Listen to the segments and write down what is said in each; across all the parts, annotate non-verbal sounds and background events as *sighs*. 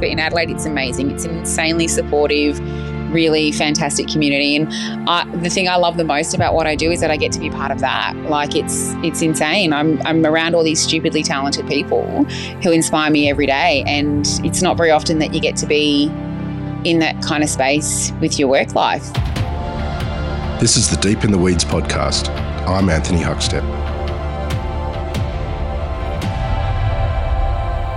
but in Adelaide, it's amazing. It's an insanely supportive, really fantastic community. And I, the thing I love the most about what I do is that I get to be part of that. Like it's it's insane. I'm I'm around all these stupidly talented people who inspire me every day, and it's not very often that you get to be in that kind of space with your work life. This is the Deep in the Weeds podcast. I'm Anthony Huckstep.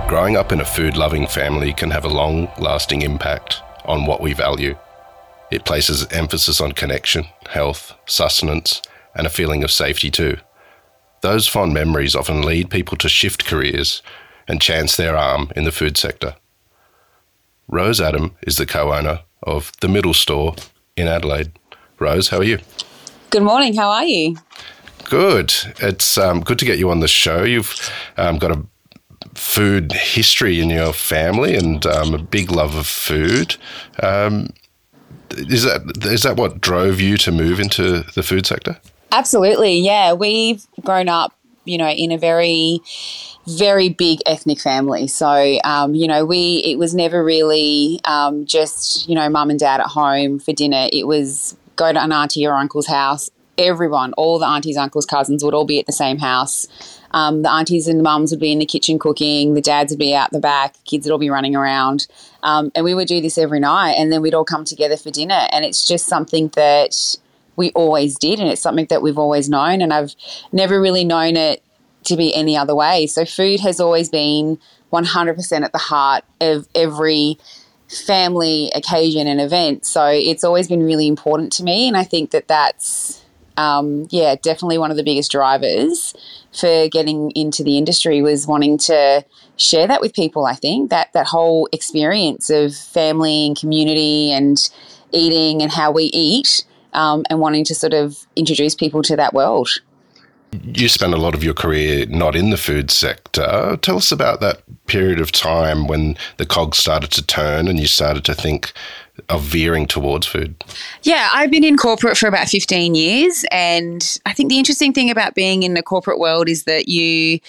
Growing up in a food loving family can have a long lasting impact on what we value. It places emphasis on connection, health, sustenance, and a feeling of safety too. Those fond memories often lead people to shift careers and chance their arm in the food sector. Rose Adam is the co owner of The Middle Store in Adelaide. Rose, how are you? Good morning. How are you? Good. It's um, good to get you on the show. You've um, got a food history in your family and um, a big love of food. Um, is that is that what drove you to move into the food sector? Absolutely, yeah. We've grown up, you know, in a very very big ethnic family. So, um, you know, we it was never really um, just you know mum and dad at home for dinner. It was go to an auntie or uncle's house. Everyone, all the aunties, uncles, cousins would all be at the same house. Um, the aunties and the mums would be in the kitchen cooking. The dads would be out the back. Kids would all be running around. Um, and we would do this every night. And then we'd all come together for dinner. And it's just something that we always did. And it's something that we've always known. And I've never really known it to be any other way. So food has always been 100% at the heart of every family occasion and event. So it's always been really important to me. And I think that that's um, yeah, definitely one of the biggest drivers for getting into the industry was wanting to share that with people. I think that that whole experience of family and community and eating and how we eat, um, and wanting to sort of introduce people to that world. You spent a lot of your career not in the food sector. Tell us about that period of time when the cogs started to turn and you started to think of veering towards food? Yeah, I've been in corporate for about 15 years. And I think the interesting thing about being in the corporate world is that you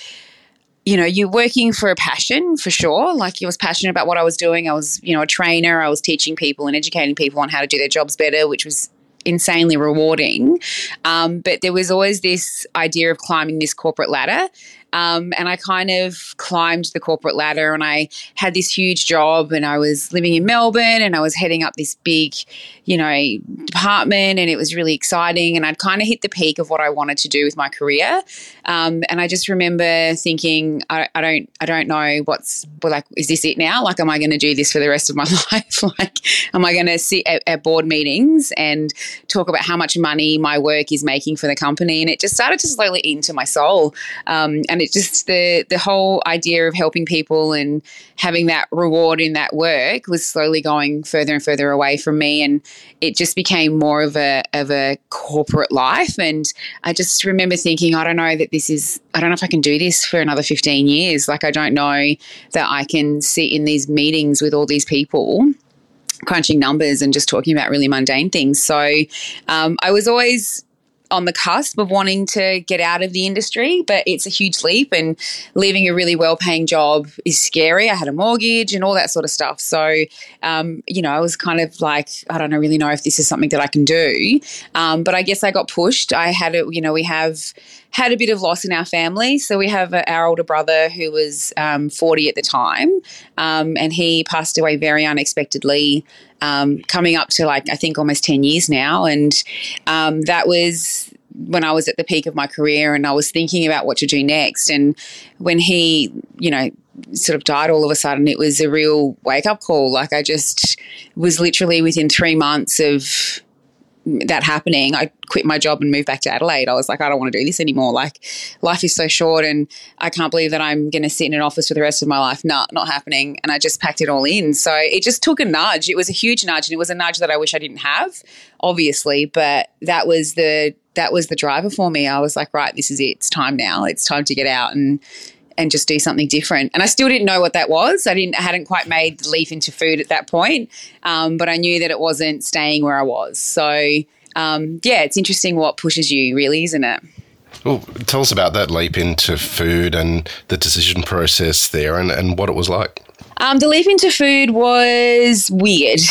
you know, you're working for a passion for sure. Like I was passionate about what I was doing. I was, you know, a trainer. I was teaching people and educating people on how to do their jobs better, which was insanely rewarding. Um, but there was always this idea of climbing this corporate ladder. Um, and I kind of climbed the corporate ladder and I had this huge job and I was living in Melbourne and I was heading up this big, you know, department and it was really exciting. And I'd kind of hit the peak of what I wanted to do with my career. Um, and I just remember thinking, I, I, don't, I don't know what's well, like, is this it now? Like, am I going to do this for the rest of my *laughs* life? like, am I going to sit at, at board meetings and talk about how much money my work is making for the company? And it just started to slowly eat into my soul. Um, and it just the the whole idea of helping people and having that reward in that work was slowly going further and further away from me and it just became more of a of a corporate life. And I just remember thinking I don't know that this is I don't know if I can do this for another 15 years. Like I don't know that I can sit in these meetings with all these people crunching numbers and just talking about really mundane things. So um, I was always on the cusp of wanting to get out of the industry, but it's a huge leap and leaving a really well paying job is scary. I had a mortgage and all that sort of stuff. So, um, you know, I was kind of like, I don't really know if this is something that I can do. Um, but I guess I got pushed. I had it, you know, we have had a bit of loss in our family. So we have a, our older brother who was um, 40 at the time, um, and he passed away very unexpectedly um, coming up to like I think almost ten years now, and um, that was when I was at the peak of my career, and I was thinking about what to do next. And when he, you know, sort of died all of a sudden, it was a real wake up call. Like I just was literally within three months of that happening, I quit my job and moved back to Adelaide. I was like, I don't want to do this anymore. Like, life is so short, and I can't believe that I'm going to sit in an office for the rest of my life. Not, not happening. And I just packed it all in. So it just took a nudge. It was a huge nudge, and it was a nudge that I wish I didn't have, obviously. But that was the that was the driver for me. I was like, right, this is it. It's time now. It's time to get out and and just do something different. And I still didn't know what that was. I didn't I hadn't quite made the leap into food at that point, um, but I knew that it wasn't staying where I was. So um, yeah, it's interesting what pushes you, really, isn't it? Well, tell us about that leap into food and the decision process there, and, and what it was like. Um, the leap into food was weird. *laughs*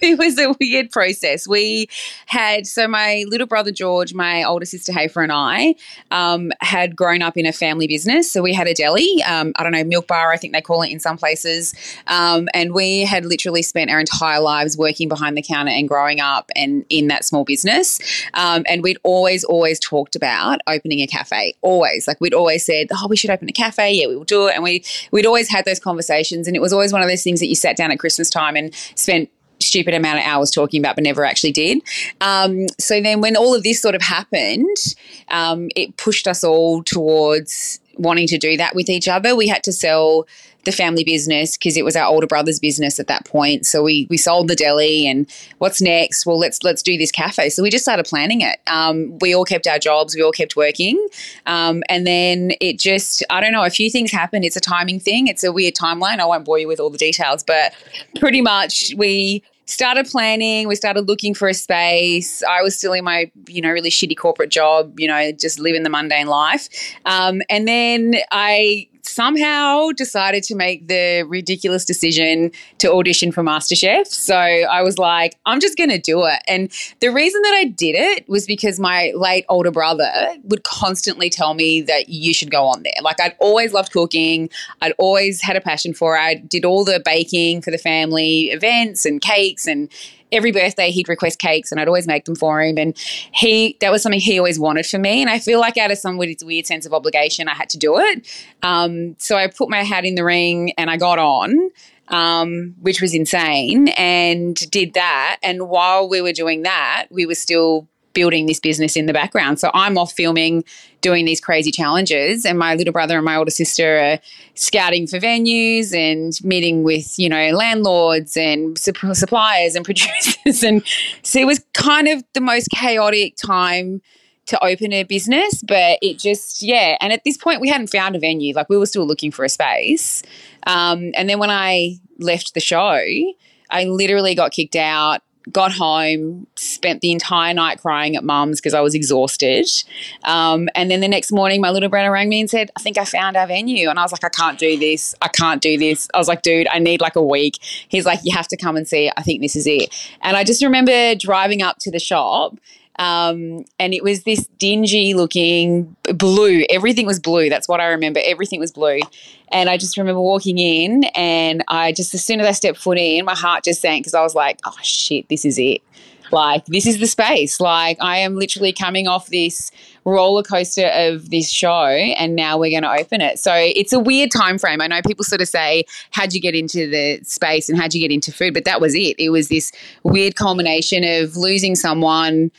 it was a weird process. We had, so my little brother George, my older sister Hafer, and I um, had grown up in a family business. So we had a deli, um, I don't know, milk bar, I think they call it in some places. Um, and we had literally spent our entire lives working behind the counter and growing up and in that small business. Um, and we'd always, always talked about opening a cafe. Always. Like we'd always said, oh, we should open a cafe. Yeah, we will do it. And we, we'd always had those conversations and it was always one of those things that you sat down at Christmas time and spent stupid amount of hours talking about, but never actually did. Um, so then, when all of this sort of happened, um, it pushed us all towards wanting to do that with each other. We had to sell the family business because it was our older brother's business at that point. So we we sold the deli, and what's next? Well, let's let's do this cafe. So we just started planning it. Um, we all kept our jobs, we all kept working, um, and then it just I don't know. A few things happened. It's a timing thing. It's a weird timeline. I won't bore you with all the details, but pretty much we started planning we started looking for a space. I was still in my you know really shitty corporate job you know just living the mundane life. Um, and then i somehow decided to make the ridiculous decision to audition for MasterChef. So I was like, I'm just going to do it. And the reason that I did it was because my late older brother would constantly tell me that you should go on there. Like I'd always loved cooking, I'd always had a passion for it. I did all the baking for the family events and cakes and every birthday he'd request cakes and I'd always make them for him. And he that was something he always wanted for me. And I feel like out of some weird sense of obligation, I had to do it. Um, so I put my hat in the ring and I got on. Um, which was insane, and did that. And while we were doing that, we were still building this business in the background. So I'm off filming, doing these crazy challenges, and my little brother and my older sister are scouting for venues and meeting with you know landlords and suppliers and *laughs* producers. and so it was kind of the most chaotic time to open a business, but it just, yeah. And at this point, we hadn't found a venue. Like we were still looking for a space. Um, and then when I left the show, I literally got kicked out got home, spent the entire night crying at mum's because I was exhausted. Um, and then the next morning, my little brother rang me and said, I think I found our venue. And I was like, I can't do this. I can't do this. I was like, dude, I need like a week. He's like, you have to come and see. I think this is it. And I just remember driving up to the shop um, and it was this dingy looking blue. Everything was blue. That's what I remember. Everything was blue. And I just remember walking in, and I just, as soon as I stepped foot in, my heart just sank because I was like, oh shit, this is it. Like, this is the space. Like, I am literally coming off this roller coaster of this show, and now we're going to open it. So it's a weird time frame. I know people sort of say, how'd you get into the space and how'd you get into food? But that was it. It was this weird culmination of losing someone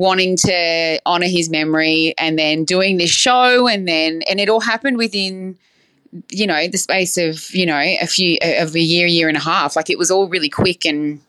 wanting to honor his memory and then doing this show and then and it all happened within you know the space of you know a few of a year year and a half. Like it was all really quick and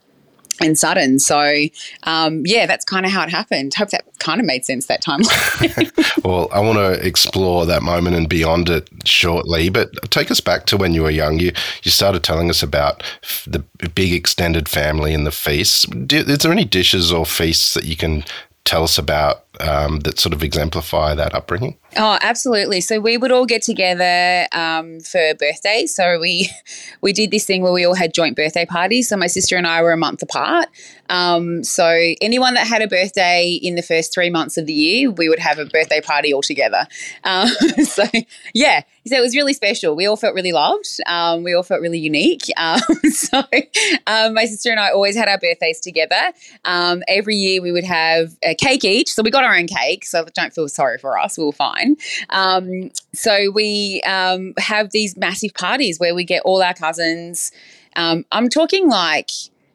and sudden. So um, yeah that's kind of how it happened. Hope that kind of made sense that time. *laughs* *laughs* Well i want to explore that moment and beyond it shortly but take us back to when you were young. You you started telling us about the big extended family and the feasts. Is there any dishes or feasts that you can tell us about um, that sort of exemplify that upbringing? Oh, absolutely. So we would all get together um, for birthdays. So we *laughs* we did this thing where we all had joint birthday parties. So my sister and I were a month apart. Um, so anyone that had a birthday in the first three months of the year, we would have a birthday party all together. Um, *laughs* so yeah, so it was really special. We all felt really loved. Um, we all felt really unique. *laughs* Um, so um, my sister and I always had our birthdays together. Um, every year we would have a cake each. So we got our own cake. So don't feel sorry for us. We're fine. Um, so we um, have these massive parties where we get all our cousins. I'm talking like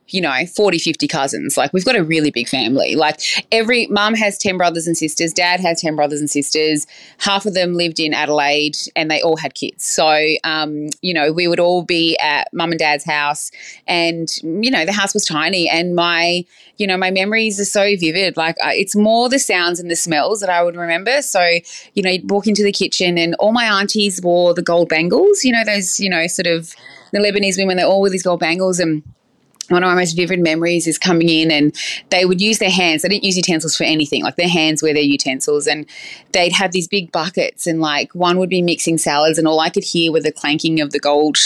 you know, 40, 50 cousins. Like we've got a really big family. Like every mum has 10 brothers and sisters, dad has 10 brothers and sisters. Half of them lived in Adelaide and they all had kids. So, um, you know, we would all be at mum and dad's house and, you know, the house was tiny and my, you know, my memories are so vivid. Like uh, it's more the sounds and the smells that I would remember. So, you know, you'd walk into the kitchen and all my aunties wore the gold bangles, you know, those, you know, sort of the Lebanese women, they're all with these gold bangles and, one of my most vivid memories is coming in and they would use their hands. They didn't use utensils for anything. Like their hands were their utensils. And they'd have these big buckets and like one would be mixing salads and all I could hear were the clanking of the gold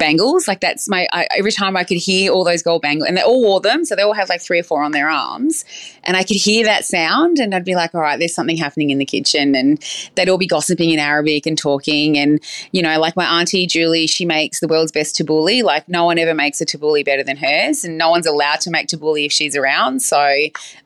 bangles. Like that's my I, every time I could hear all those gold bangles, and they all wore them, so they all have like three or four on their arms, and I could hear that sound, and I'd be like, all right, there's something happening in the kitchen, and they'd all be gossiping in Arabic and talking, and you know, like my auntie Julie, she makes the world's best tabbouleh. Like no one ever makes a tabbouleh better than hers, and no one's allowed to make tabbouleh if she's around. So,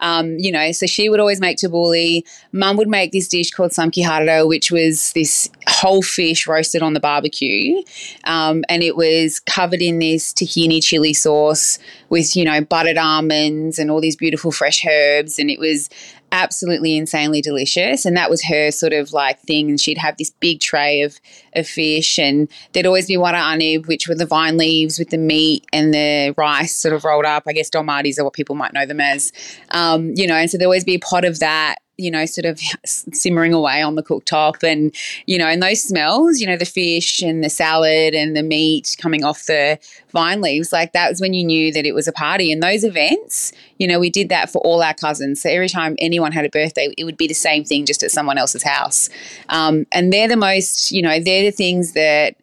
um, you know, so she would always make tabbouleh. Mum would make this dish called samki hardo, which was this whole fish roasted on the barbecue, um, and it was was covered in this tahini chili sauce with, you know, buttered almonds and all these beautiful fresh herbs. And it was absolutely insanely delicious. And that was her sort of like thing. And she'd have this big tray of, of fish. And there'd always be wara anib, which were the vine leaves with the meat and the rice sort of rolled up. I guess dolmades are what people might know them as. Um, you know, and so there'd always be a pot of that you know, sort of *laughs* simmering away on the cooktop. And, you know, and those smells, you know, the fish and the salad and the meat coming off the vine leaves, like that was when you knew that it was a party. And those events, you know, we did that for all our cousins. So every time anyone had a birthday, it would be the same thing just at someone else's house. Um, and they're the most, you know, they're the things that,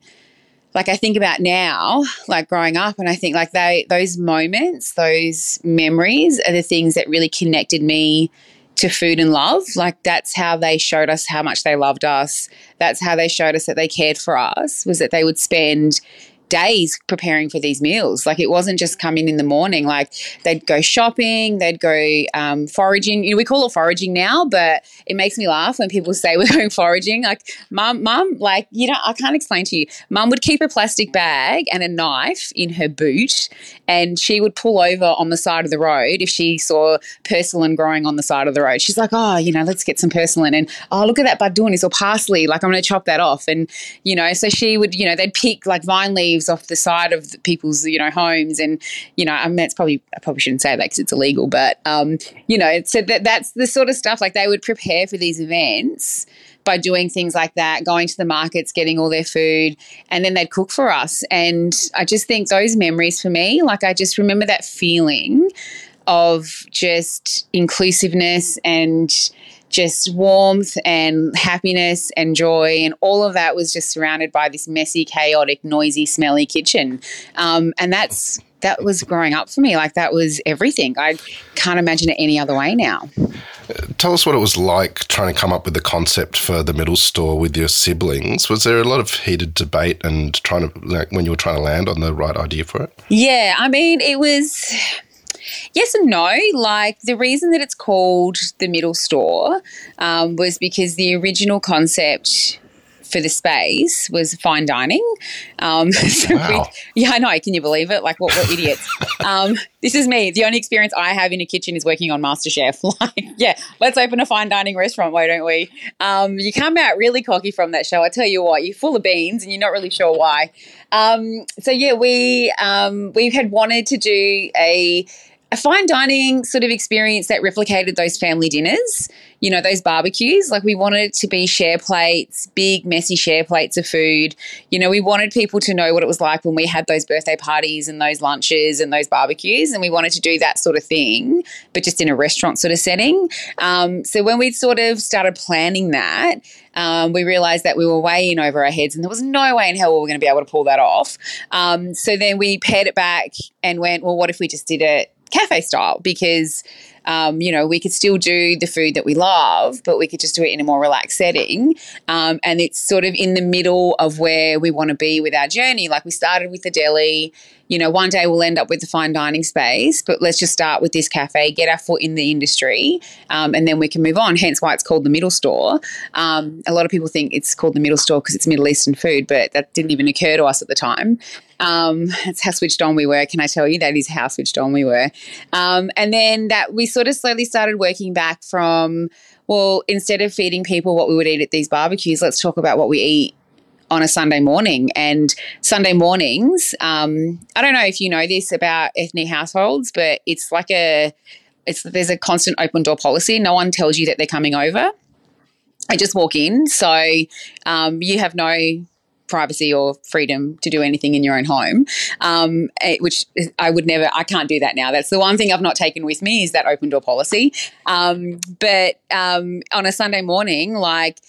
like I think about now, like growing up, and I think like they those moments, those memories are the things that really connected me to food and love. Like that's how they showed us how much they loved us. That's how they showed us that they cared for us was that they would spend days preparing for these meals. Like it wasn't just coming in the morning. Like they'd go shopping, they'd go um, foraging. You know, we call it foraging now, but it makes me laugh when people say *laughs* we're going foraging. Like mum, mum, like you know, I can't explain to you. Mum would keep a plastic bag and a knife in her boot, and she would pull over on the side of the road if she saw purslane growing on the side of the road. She's like, oh, you know, let's get some purslane, and oh, look at that budounis or parsley. Like I'm going to chop that off, and you know, so she would, you know, they'd pick like vine leaves leaves off the side of people's you know homes and you know I mean it's probably I probably shouldn't say that because it's illegal but um, you know so that that's the sort of stuff like they would prepare for these events by doing things like that, going to the markets, getting all their food, and then they'd cook for us. And I just think those memories for me, like I just remember that feeling of just inclusiveness and just warmth and happiness and joy. And all of that was just surrounded by this messy, chaotic, noisy, smelly kitchen. Um, and that's that was growing up for me. Like that was everything. I can't imagine it any other way now. Tell us what it was like trying to come up with the concept for the middle store with your siblings. Was there a lot of heated debate and trying to like when you were trying to land on the right idea for it? Yeah, I mean, it was Yes and no. Like the reason that it's called the middle store um, was because the original concept for the space was fine dining. Um, *laughs* so wow. we, yeah, I know. Can you believe it? Like, what, what idiots? *laughs* um, this is me. The only experience I have in a kitchen is working on MasterChef. *laughs* Like, yeah, let's open a fine dining restaurant. Why don't we? Um, you come out really cocky from that show. I tell you what, you're full of beans and you're not really sure why. Um, so yeah, we um, we had wanted to do a a fine dining sort of experience that replicated those family dinners, you know, those barbecues. Like we wanted it to be share plates, big, messy share plates of food. You know, we wanted people to know what it was like when we had those birthday parties and those lunches and those barbecues. And we wanted to do that sort of thing, but just in a restaurant sort of setting. Um, so when we sort of started planning that, um, we realized that we were way in over our heads and there was no way in hell we were going to be able to pull that off. Um, so then we pared it back and went, well, what if we just did it cafe style because um, you know we could still do the food that we love but we could just do it in a more relaxed setting. Um, and it's sort of in the middle of where we want to be with our journey. Like we started with the deli. You know one day we'll end up with the fine dining space but let's just start with this cafe get our foot in the industry um, and then we can move on hence why it's called the middle store. Um, a lot of people think it's called the middle store because it's middle eastern food but that didn't even occur to us at the time. Um, that's how switched on we were. Can I tell you? That is how switched on we were? Um, and then that we sort of slowly started working back from well, instead of feeding people what we would eat at these barbecues, let's talk about what we eat on a Sunday morning. And Sunday mornings, um, I don't know if you know this about ethnic households, but it's like a it's there's a constant open door policy. No one tells you that they're coming over. I just walk in, so um, you have no privacy or freedom to do anything in your own home, um, eh, which I would never, I can't do that now. That's the one thing I've not taken with me is that open door policy. Um, but um, on a Sunday morning, like,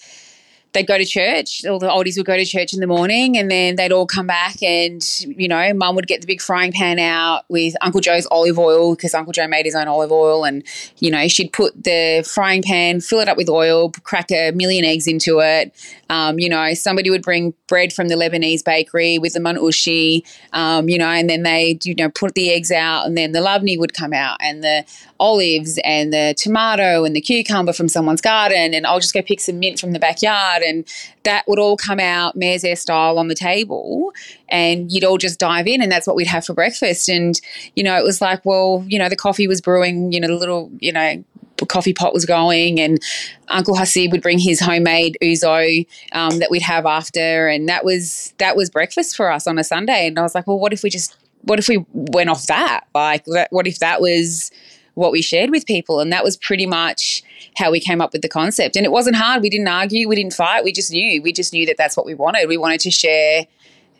they'd go to church. All the oldies would go to church in the morning, and then they'd all come back, and you know, Mum would get the big frying pan out with Uncle Joe's olive oil because Uncle Joe made his own olive oil, and you know, she'd put the frying pan, fill it up with oil, crack a million eggs into it. Um, you know, somebody would bring bread from the Lebanese bakery with the manushi, um, you know, and then they you know put the eggs out, and then the labneh would come out, and the olives and the tomato and the cucumber from someone's garden, and I'll just go pick some mint from the backyard and that would all come out meze style on the table and you'd all just dive in and that's what we'd have for breakfast. And you know it was like well you know the coffee was brewing you know the little you know coffee pot was going and uncle hasib would bring his homemade ouzo um, that we'd have after and that was that was breakfast for us on a sunday. And i was like well what if we just what if we went off that? Like what if that was what we shared with people. And that was pretty much how we came up with the concept. And it wasn't hard. We didn't argue, we didn't fight. We just knew. We just knew that that's what we wanted. We wanted to share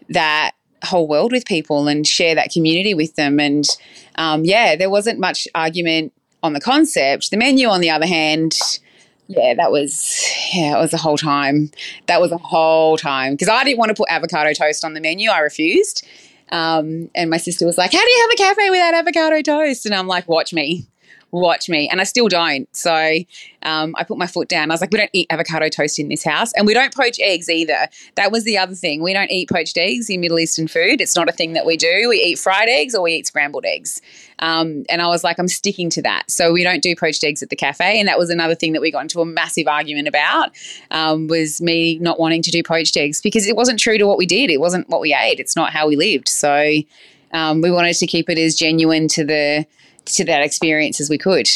that whole world with people and share that community with them. And um, yeah, there wasn't much argument on the concept. The menu, on the other hand, yeah, that was yeah, it was a whole time. That was a whole time because I didn't want to put avocado toast on the menu. I refused. Um, and my sister was like, How do you have a cafe without avocado toast? And I'm like, Watch me watch me. And I still don't. So um, I put my foot down. I was like, we don't eat avocado toast in this house. And we don't poach eggs either. That was the other thing. We don't eat poached eggs in Middle Eastern food. It's not a thing that we do. We eat fried eggs or we eat scrambled eggs. Um, and I was like, I'm sticking to that. So we don't do poached eggs at the cafe. And that was another thing that we got into a massive argument about um, was me not wanting to do poached eggs because it wasn't true to what we did. It wasn't what we ate. It's not how we lived. So um, we wanted to keep it as genuine to the to that experience as we could.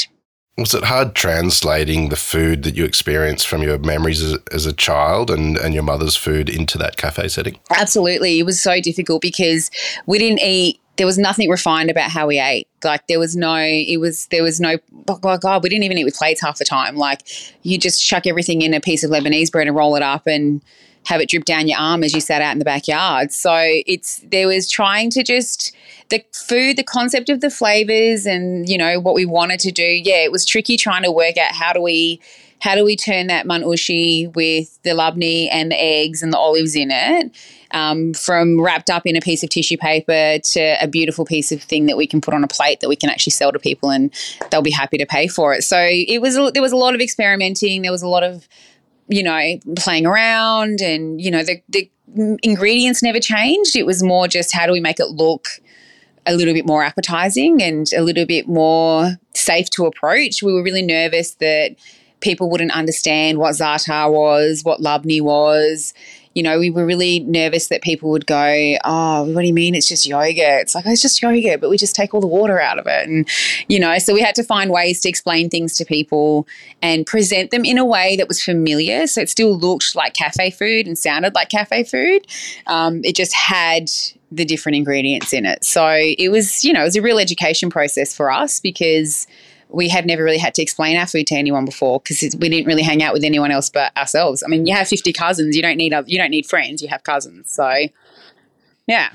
Was it hard translating the food that you experienced from your memories as, as, a child and, and your mother's food into that cafe setting? Absolutely. It was so difficult because we didn't eat there was nothing refined about how we ate. Like there was no, it was there was no. Oh God, we didn't even eat with plates half the time. Like you just chuck everything in a piece of Lebanese bread and roll it up and have it drip down your arm as you sat out in the backyard. So it's there was trying to just the food, the concept of the flavors, and you know what we wanted to do. Yeah, it was tricky trying to work out how do we how do we turn that manushi with the labneh and the eggs and the olives in it um, from wrapped up in a piece of tissue paper to a beautiful piece of thing that we can put on a plate that we can actually sell to people and they'll be happy to pay for it. So it was there was a lot of experimenting. There was a lot of you know, playing around and, you know, the, the ingredients never changed. It was more just how do we make it look a little bit more appetizing and a little bit more safe to approach. We were really nervous that people wouldn't understand what za'atar was, what labneh was, you know, we were really nervous that people would go, Oh, what do you mean it's just yogurt? It's like, oh, it's just yogurt, but we just take all the water out of it. And, you know, so we had to find ways to explain things to people and present them in a way that was familiar. So it still looked like cafe food and sounded like cafe food. Um, it just had the different ingredients in it. So it was, you know, it was a real education process for us because we had never really had to explain our food to anyone before because we didn't really hang out with anyone else but ourselves. I mean, you have 50 cousins, you don't need you don't need friends, you have cousins. So yeah.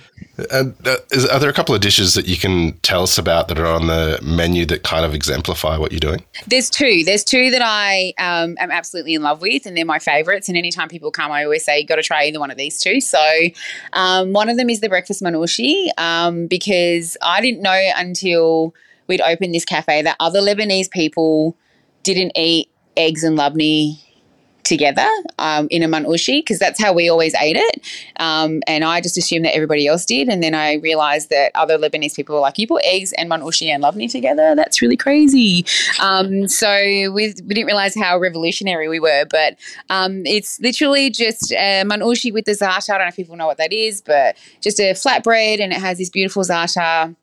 And uh, is, are there a couple of dishes that you can tell us about that are on the menu that kind of exemplify what you're doing? There's two. There's two that I um, am absolutely in love with, and they're my favorites. And anytime people come, I always say, you got to try either one of these two. So um, one of them is the breakfast manushi um, because I didn't know until – we'd opened this cafe that other Lebanese people didn't eat eggs and labneh together um, in a manushi because that's how we always ate it. Um, and I just assumed that everybody else did. And then I realized that other Lebanese people were like, you put eggs and manushi and labneh together? That's really crazy. Um, so we, we didn't realize how revolutionary we were. But um, it's literally just a manushi with the za'atar. I don't know if people know what that is, but just a flatbread and it has this beautiful za'atar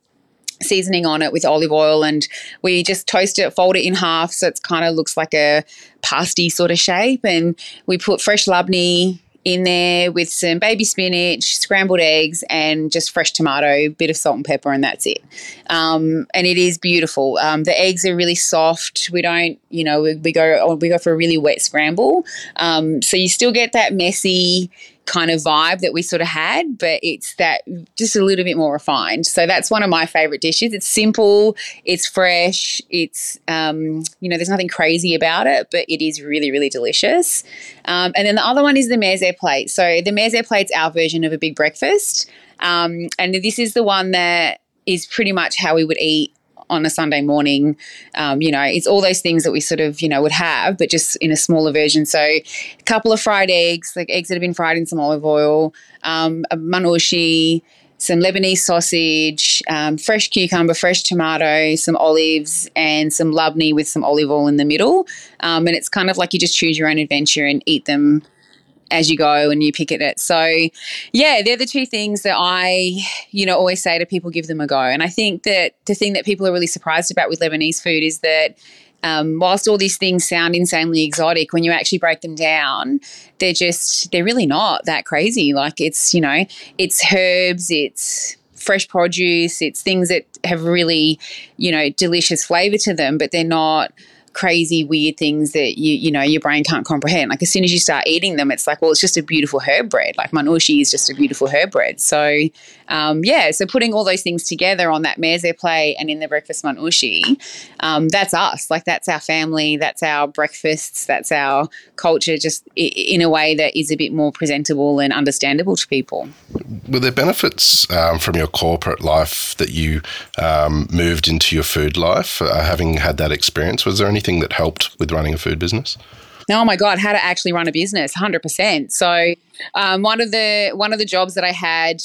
seasoning on it with olive oil and we just toast it fold it in half so it kind of looks like a pasty sort of shape and we put fresh labneh in there with some baby spinach, scrambled eggs, and just fresh tomato, a bit of salt and pepper, and that's it. Um, and it is beautiful. Um, the eggs are really soft. We don't, you know, we, we go we go for a really wet scramble, um, so you still get that messy kind of vibe that we sort of had, but it's that just a little bit more refined. So that's one of my favorite dishes. It's simple, it's fresh, it's, um, you know, there's nothing crazy about it, but it is really, really delicious. Um, and then the other one is the meze plate. So the meze plate's our version of a big breakfast. Um, and this is the one that is pretty much how we would eat on a Sunday morning. Um, you know, it's all those things that we sort of, you know, would have, but just in a smaller version. So a couple of fried eggs, like eggs that have been fried in some olive oil, um, a manushi, some Lebanese sausage, um, fresh cucumber, fresh tomato, some olives, and some labneh with some olive oil in the middle. Um, and it's kind of like you just choose your own adventure and eat them as you go and you pick at it. So, yeah, they're the two things that I, you know, always say to people give them a go. And I think that the thing that people are really surprised about with Lebanese food is that um, whilst all these things sound insanely exotic, when you actually break them down, they're just, they're really not that crazy. Like it's, you know, it's herbs, it's fresh produce, it's things that have really, you know, delicious flavor to them, but they're not crazy weird things that you you know your brain can't comprehend. Like as soon as you start eating them it's like well it's just a beautiful herb bread like manushi is just a beautiful herb bread so um, yeah so putting all those things together on that meze play and in the breakfast manushi um, that's us. Like that's our family. That's our breakfasts. That's our culture. Just in a way that is a bit more presentable and understandable to people. Were there benefits um, from your corporate life that you um, moved into your food life uh, having had that experience? Was there any anything that helped with running a food business? Oh my god, how to actually run a business, hundred percent. So um, one of the one of the jobs that I had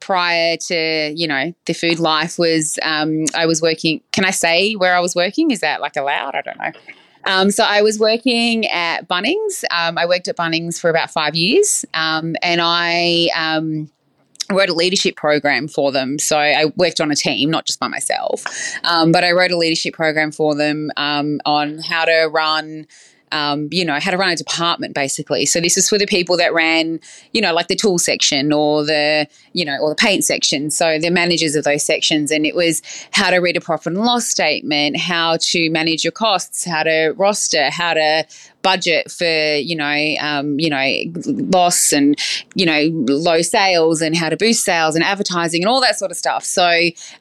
prior to you know the food life was um, I was working. Can I say where I was working? Is that like allowed? I don't know. Um, so I was working at Bunnings. Um, I worked at Bunnings for about five years, um, and I um, wrote a leadership program for them. So I worked on a team, not just by myself, um, but I wrote a leadership program for them um, on how to run um, you know, how to run a department basically. So this is for the people that ran, you know, like the tool section or the, you know, or the paint section. So the managers of those sections. And it was how to read a profit and loss statement, how to manage your costs, how to roster, how to budget for you know um, you know loss and you know low sales and how to boost sales and advertising and all that sort of stuff. So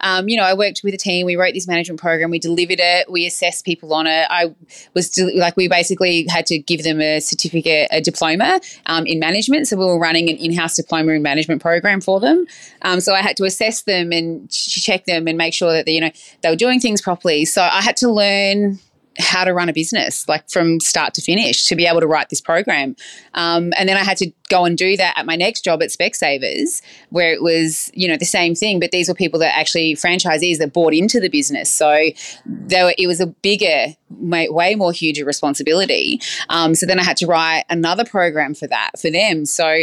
um, you know I worked with a team. We wrote this management program. We delivered it. We assessed people on it. I was like we basically had to give them a certificate, a diploma um, in management. So we were running an in-house diploma in management program for them. Um, so I had to assess them and check them and make sure that they, you know they were doing things properly. So I had to learn how to run a business, like from start to finish, to be able to write this program. Um, and then I had to go and do that at my next job at Specsavers, where it was, you know, the same thing. But these were people that actually franchisees that bought into the business, so were, it was a bigger, way more huge responsibility. Um, so then I had to write another program for that for them. So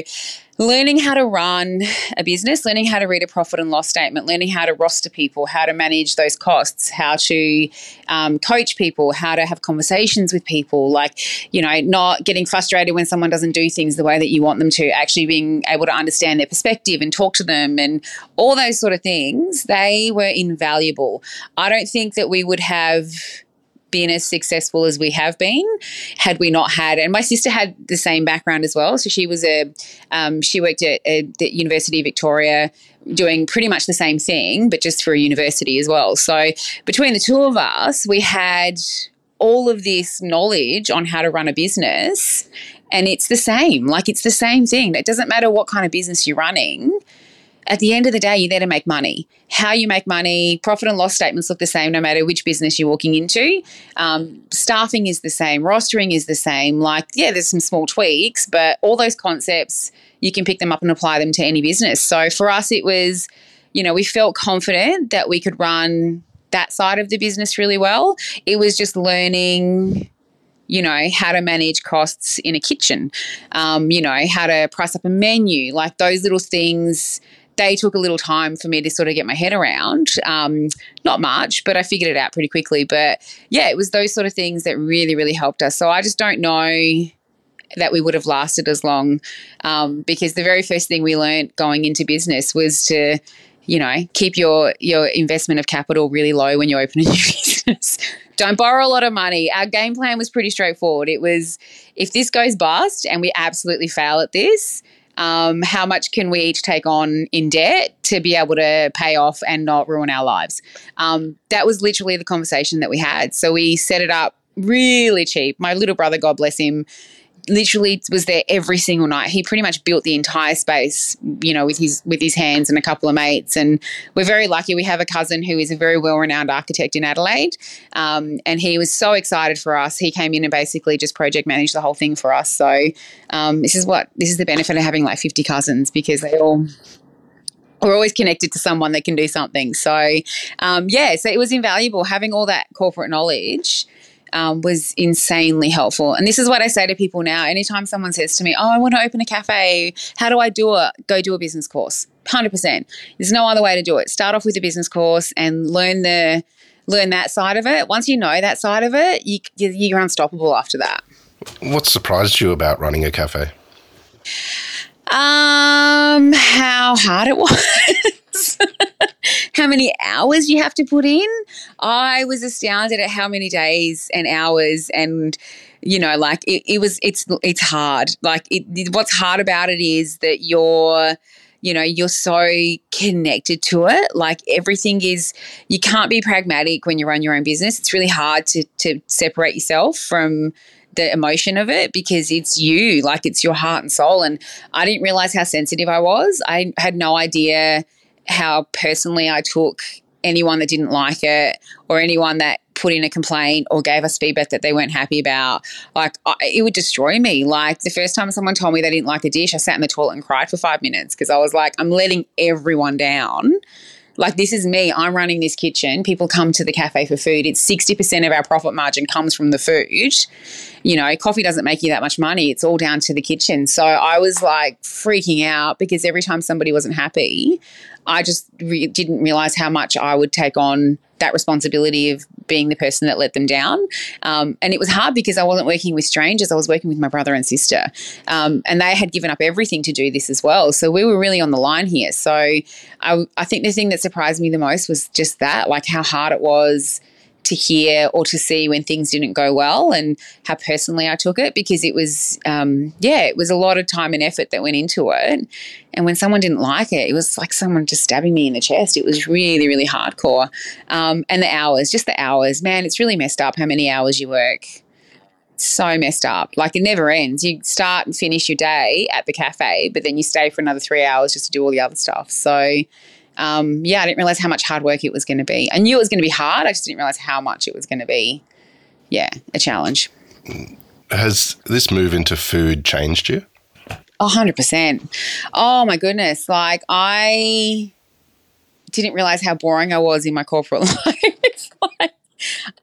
learning how to run a business, learning how to read a profit and loss statement, learning how to roster people, how to manage those costs, how to um, coach people, how to have conversations with people, like, you know, not getting frustrated when someone doesn't do things the way that you want them to, actually being able to understand their perspective and talk to them and all those sort of things, they were invaluable. I don't think that we would have been as successful as we have been had we not had. And my sister had the same background as well. So she was a, um, she worked at, at the University of Victoria doing pretty much the same thing, but just for a university as well. So between the two of us, we had all of this knowledge on how to run a business. And it's the same, like it's the same thing. It doesn't matter what kind of business you're running at the end of the day, you're there to make money. How you make money, profit and loss statements look the same no matter which business you're walking into. Um, staffing is the same, rostering is the same. Like, yeah, there's some small tweaks, but all those concepts, you can pick them up and apply them to any business. So for us, it was, you know, we felt confident that we could run that side of the business really well. It was just learning you know, how to manage costs in a kitchen, um, you know, how to price up a menu, like those little things they took a little time for me to sort of get my head around. Um, not much, but I figured it out pretty quickly. But yeah, it was those sort of things that really, really helped us. So I just don't know that we would have lasted as long um, because the very first thing we learned going into business was to you know keep your your investment of capital really low when you open a *laughs* new business don't borrow a lot of money our game plan was pretty straightforward it was if this goes bust and we absolutely fail at this Um, how much can we each take on in debt to be able to pay off and not ruin our lives? Um, that was literally the conversation that we had. So we set it up really cheap. My little brother, God bless him, literally was there every single night. He pretty much built the entire space, you know, with his with his hands and a couple of mates. And we're very lucky. We have a cousin who is a very well renowned architect in Adelaide, um, and he was so excited for us. He came in and basically just project managed the whole thing for us. So um, this is what this is the benefit of having like fifty cousins because they all we're always connected to someone that can do something. So, um, yeah, so it was invaluable having all that corporate knowledge um, was insanely helpful. And this is what I say to people now. Anytime someone says to me, Oh, I want to open a cafe, how do I do it? Go do a business course. 100%. There's no other way to do it. Start off with a business course and learn the learn that side of it. Once you know that side of it, you, you're unstoppable after that. What surprised you about running a cafe? Um, how hard it *laughs* was. *laughs* how many hours you have to put in. I was astounded at how many days and hours and you know like it, it was it's it's hard. Like it, what's hard about it is that you're you know you're so connected to it. Like everything is you can't be pragmatic when you run your own business. It's really hard to to separate yourself from the emotion of it because it's you. Like it's your heart and soul. And i didn't realize how sensitive i was. I had no idea how personally I took anyone that didn't like it or anyone that put in a complaint or gave us feedback that they weren't happy about. Like, I, it would destroy me. Like, the first time someone told me they didn't like a dish, I sat in the toilet and cried for five minutes because I was like, I'm letting everyone down. Like, this is me. I'm running this kitchen. People come to the cafe for food. It's 60% of our profit margin comes from the food. You know, coffee doesn't make you that much money. It's all down to the kitchen. So I was like freaking out because every time somebody wasn't happy, I just re- didn't realize how much I would take on that responsibility of being the person that let them down. Um, and it was hard because I wasn't working with strangers, I was working with my brother and sister. Um, and they had given up everything to do this as well. So we were really on the line here. So I, I think the thing that surprised me the most was just that like how hard it was to hear or to see when things didn't go well and how personally I took it because it was, um, yeah, it was a lot of time and effort that went into it. And when someone didn't like it, it was like someone just stabbing me in the chest. It was really, really hardcore. Um, and the hours, just the hours, man, it's really messed up how many hours you work. So messed up. Like it never ends. You start and finish your day at the cafe, but then you stay for another three hours just to do all the other stuff. So, um, yeah, I didn't realize how much hard work it was going to be. I knew it was going to be hard. I just didn't realize how much it was going to be, yeah, a challenge. Has this move into food changed you? A hundred percent. Oh my goodness. Like I didn't realize how boring I was in my corporate *laughs* life.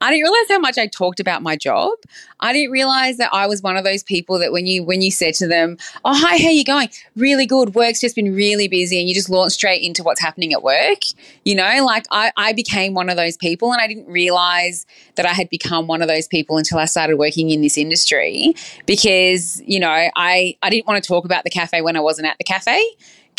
I didn't realize how much I talked about my job. I didn't realize that I was one of those people that when you when you said to them, "Oh, hi, how you going? Really good. Work's just been really busy," and you just launch straight into what's happening at work. You know, like I, I became one of those people, and I didn't realize that I had become one of those people until I started working in this industry because you know I I didn't want to talk about the cafe when I wasn't at the cafe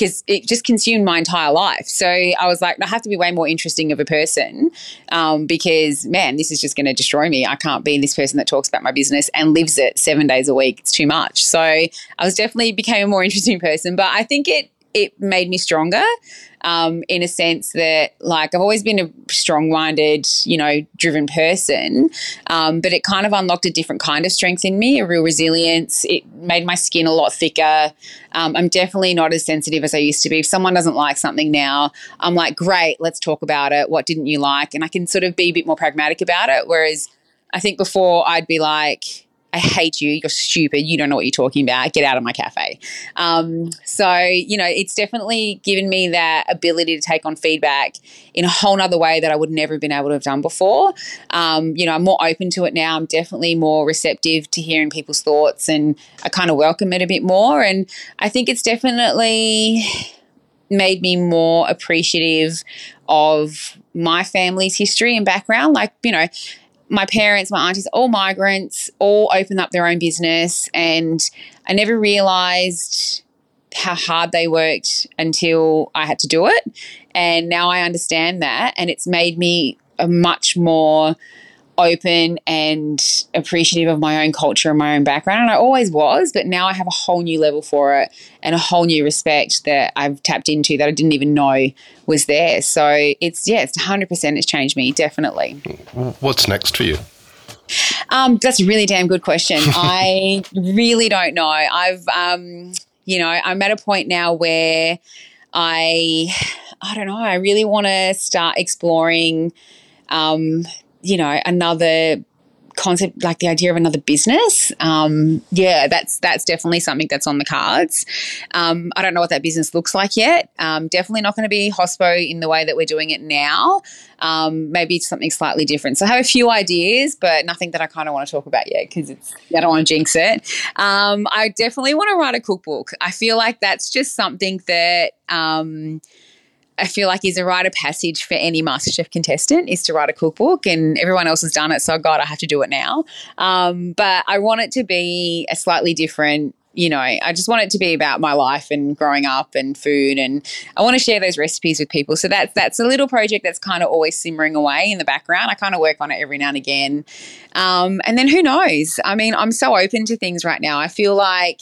because it just consumed my entire life. So I was like, I have to be way more interesting of a person um, because, man, this is just going to destroy me. I can't be this person that talks about my business and lives it seven days a week. It's too much. So I was definitely became a more interesting person. But I think it it made me stronger um, in a sense that like I've always been a strong-minded, you know, driven person, um, but it kind of unlocked a different kind of strength in me, a real resilience. It made my skin a lot thicker. Um, I'm definitely not as sensitive as I used to be. If someone doesn't like something now, I'm like, great, let's talk about it. What didn't you like? And I can sort of be a bit more pragmatic about it. Whereas I think before I'd be like, I hate you. You're stupid. You don't know what you're talking about. Get out of my cafe. Um, so, you know, it's definitely given me that ability to take on feedback in a whole nother way that I would never have been able to have done before. Um, you know, I'm more open to it now. I'm definitely more receptive to hearing people's thoughts and I kind of welcome it a bit more. And I think it's definitely made me more appreciative of my family's history and background. Like, you know, my parents, my aunties, all migrants, all opened up their own business. And I never realized how hard they worked until I had to do it. And now I understand that. And it's made me a much more open and appreciative of my own culture and my own background. And I always was, but now I have a whole new level for it and a whole new respect that I've tapped into that I didn't even know was there. So it's, yeah, it's 100% it's changed me, definitely. What's next for you? Um, that's a really damn good question. *laughs* I really don't know. I've, um, you know, I'm at a point now where I, I don't know, I really want to start exploring, um, you know, another concept like the idea of another business. Um, yeah that's that's definitely something that's on the cards. Um, i don't know what that business looks like yet. Um, definitely not going to be hospo in the way that we're doing it now. Um, maybe something slightly different. So i have a few ideas but nothing that i kind of want to talk about yet because it's i don't want to jinx it. Um, i definitely want to write a cookbook. I feel like that's just something that um, I feel like is a rite of passage for any MasterChef contestant is to write a cookbook, and everyone else has done it. So, God, I have to do it now. Um, but I want it to be a slightly different. You know, I just want it to be about my life and growing up and food, and I want to share those recipes with people. So that's that's a little project that's kind of always simmering away in the background. I kind of work on it every now and again, um, and then who knows? I mean, I'm so open to things right now. I feel like,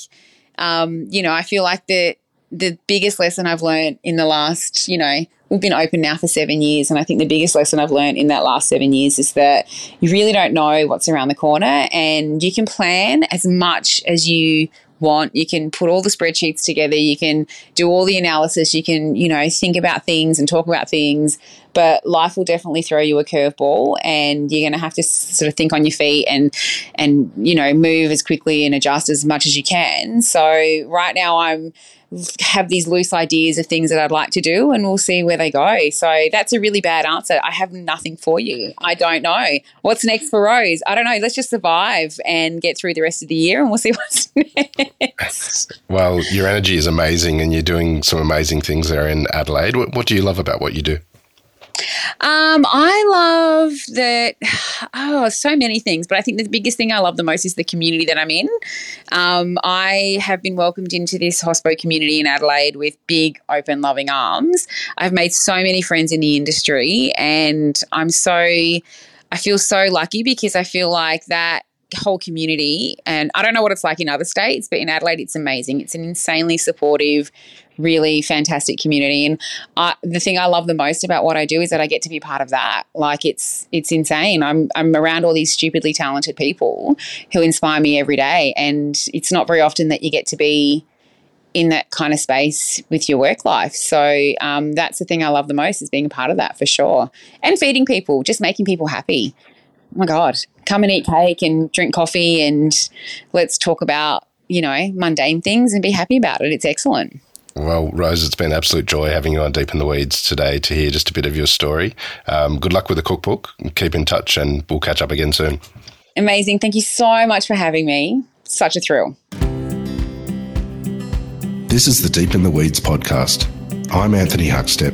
um, you know, I feel like that the biggest lesson I've learned in the last, you know, we've been open now for seven years. And I think the biggest lesson I've learned in that last seven years is that you really don't know what's around the corner and you can plan as much as you want. You can put all the spreadsheets together. You can do all the analysis. You can, you know, think about things and talk about things. But life will definitely throw you a curveball, and you're going to have to sort of think on your feet and and you know move as quickly and adjust as much as you can. So right now, I'm have these loose ideas of things that I'd like to do and we'll see where they go. So that's a really bad answer. I have nothing for you. I don't know. What's next for Rose? I don't know. Let's just survive and get through the rest of the year and we'll see *laughs* what's next. Well, your energy is amazing and you're doing some amazing things there in Adelaide. What, what do you love about what you do? Um, I love that. *sighs* Oh, so many things, but I think the biggest thing I love the most is the community that I'm in. Um, I have been welcomed into this hospo community in Adelaide with big, open, loving arms. I've made so many friends in the industry, and I'm so. I feel so lucky because I feel like that whole community and I don't know what it's like in other states but in Adelaide it's amazing it's an insanely supportive really fantastic community. And I, the thing I love the most about what I do is that I get to be part of that. Like it's it's insane. I'm I'm around all these stupidly talented people who inspire me every day, and it's not very often that you get to be in that kind of space with your work life. So um, that's the thing I love the most is being a part of that for sure, and feeding people, just making people happy. Oh my God, come and eat cake and drink coffee and let's talk about you know mundane things and be happy about it. It's excellent. Well, Rose, it's been absolute joy having you on Deep in the Weeds today to hear just a bit of your story. Um, good luck with the cookbook. Keep in touch and we'll catch up again soon. Amazing. Thank you so much for having me. Such a thrill. This is the Deep in the Weeds podcast. I'm Anthony Huckstep.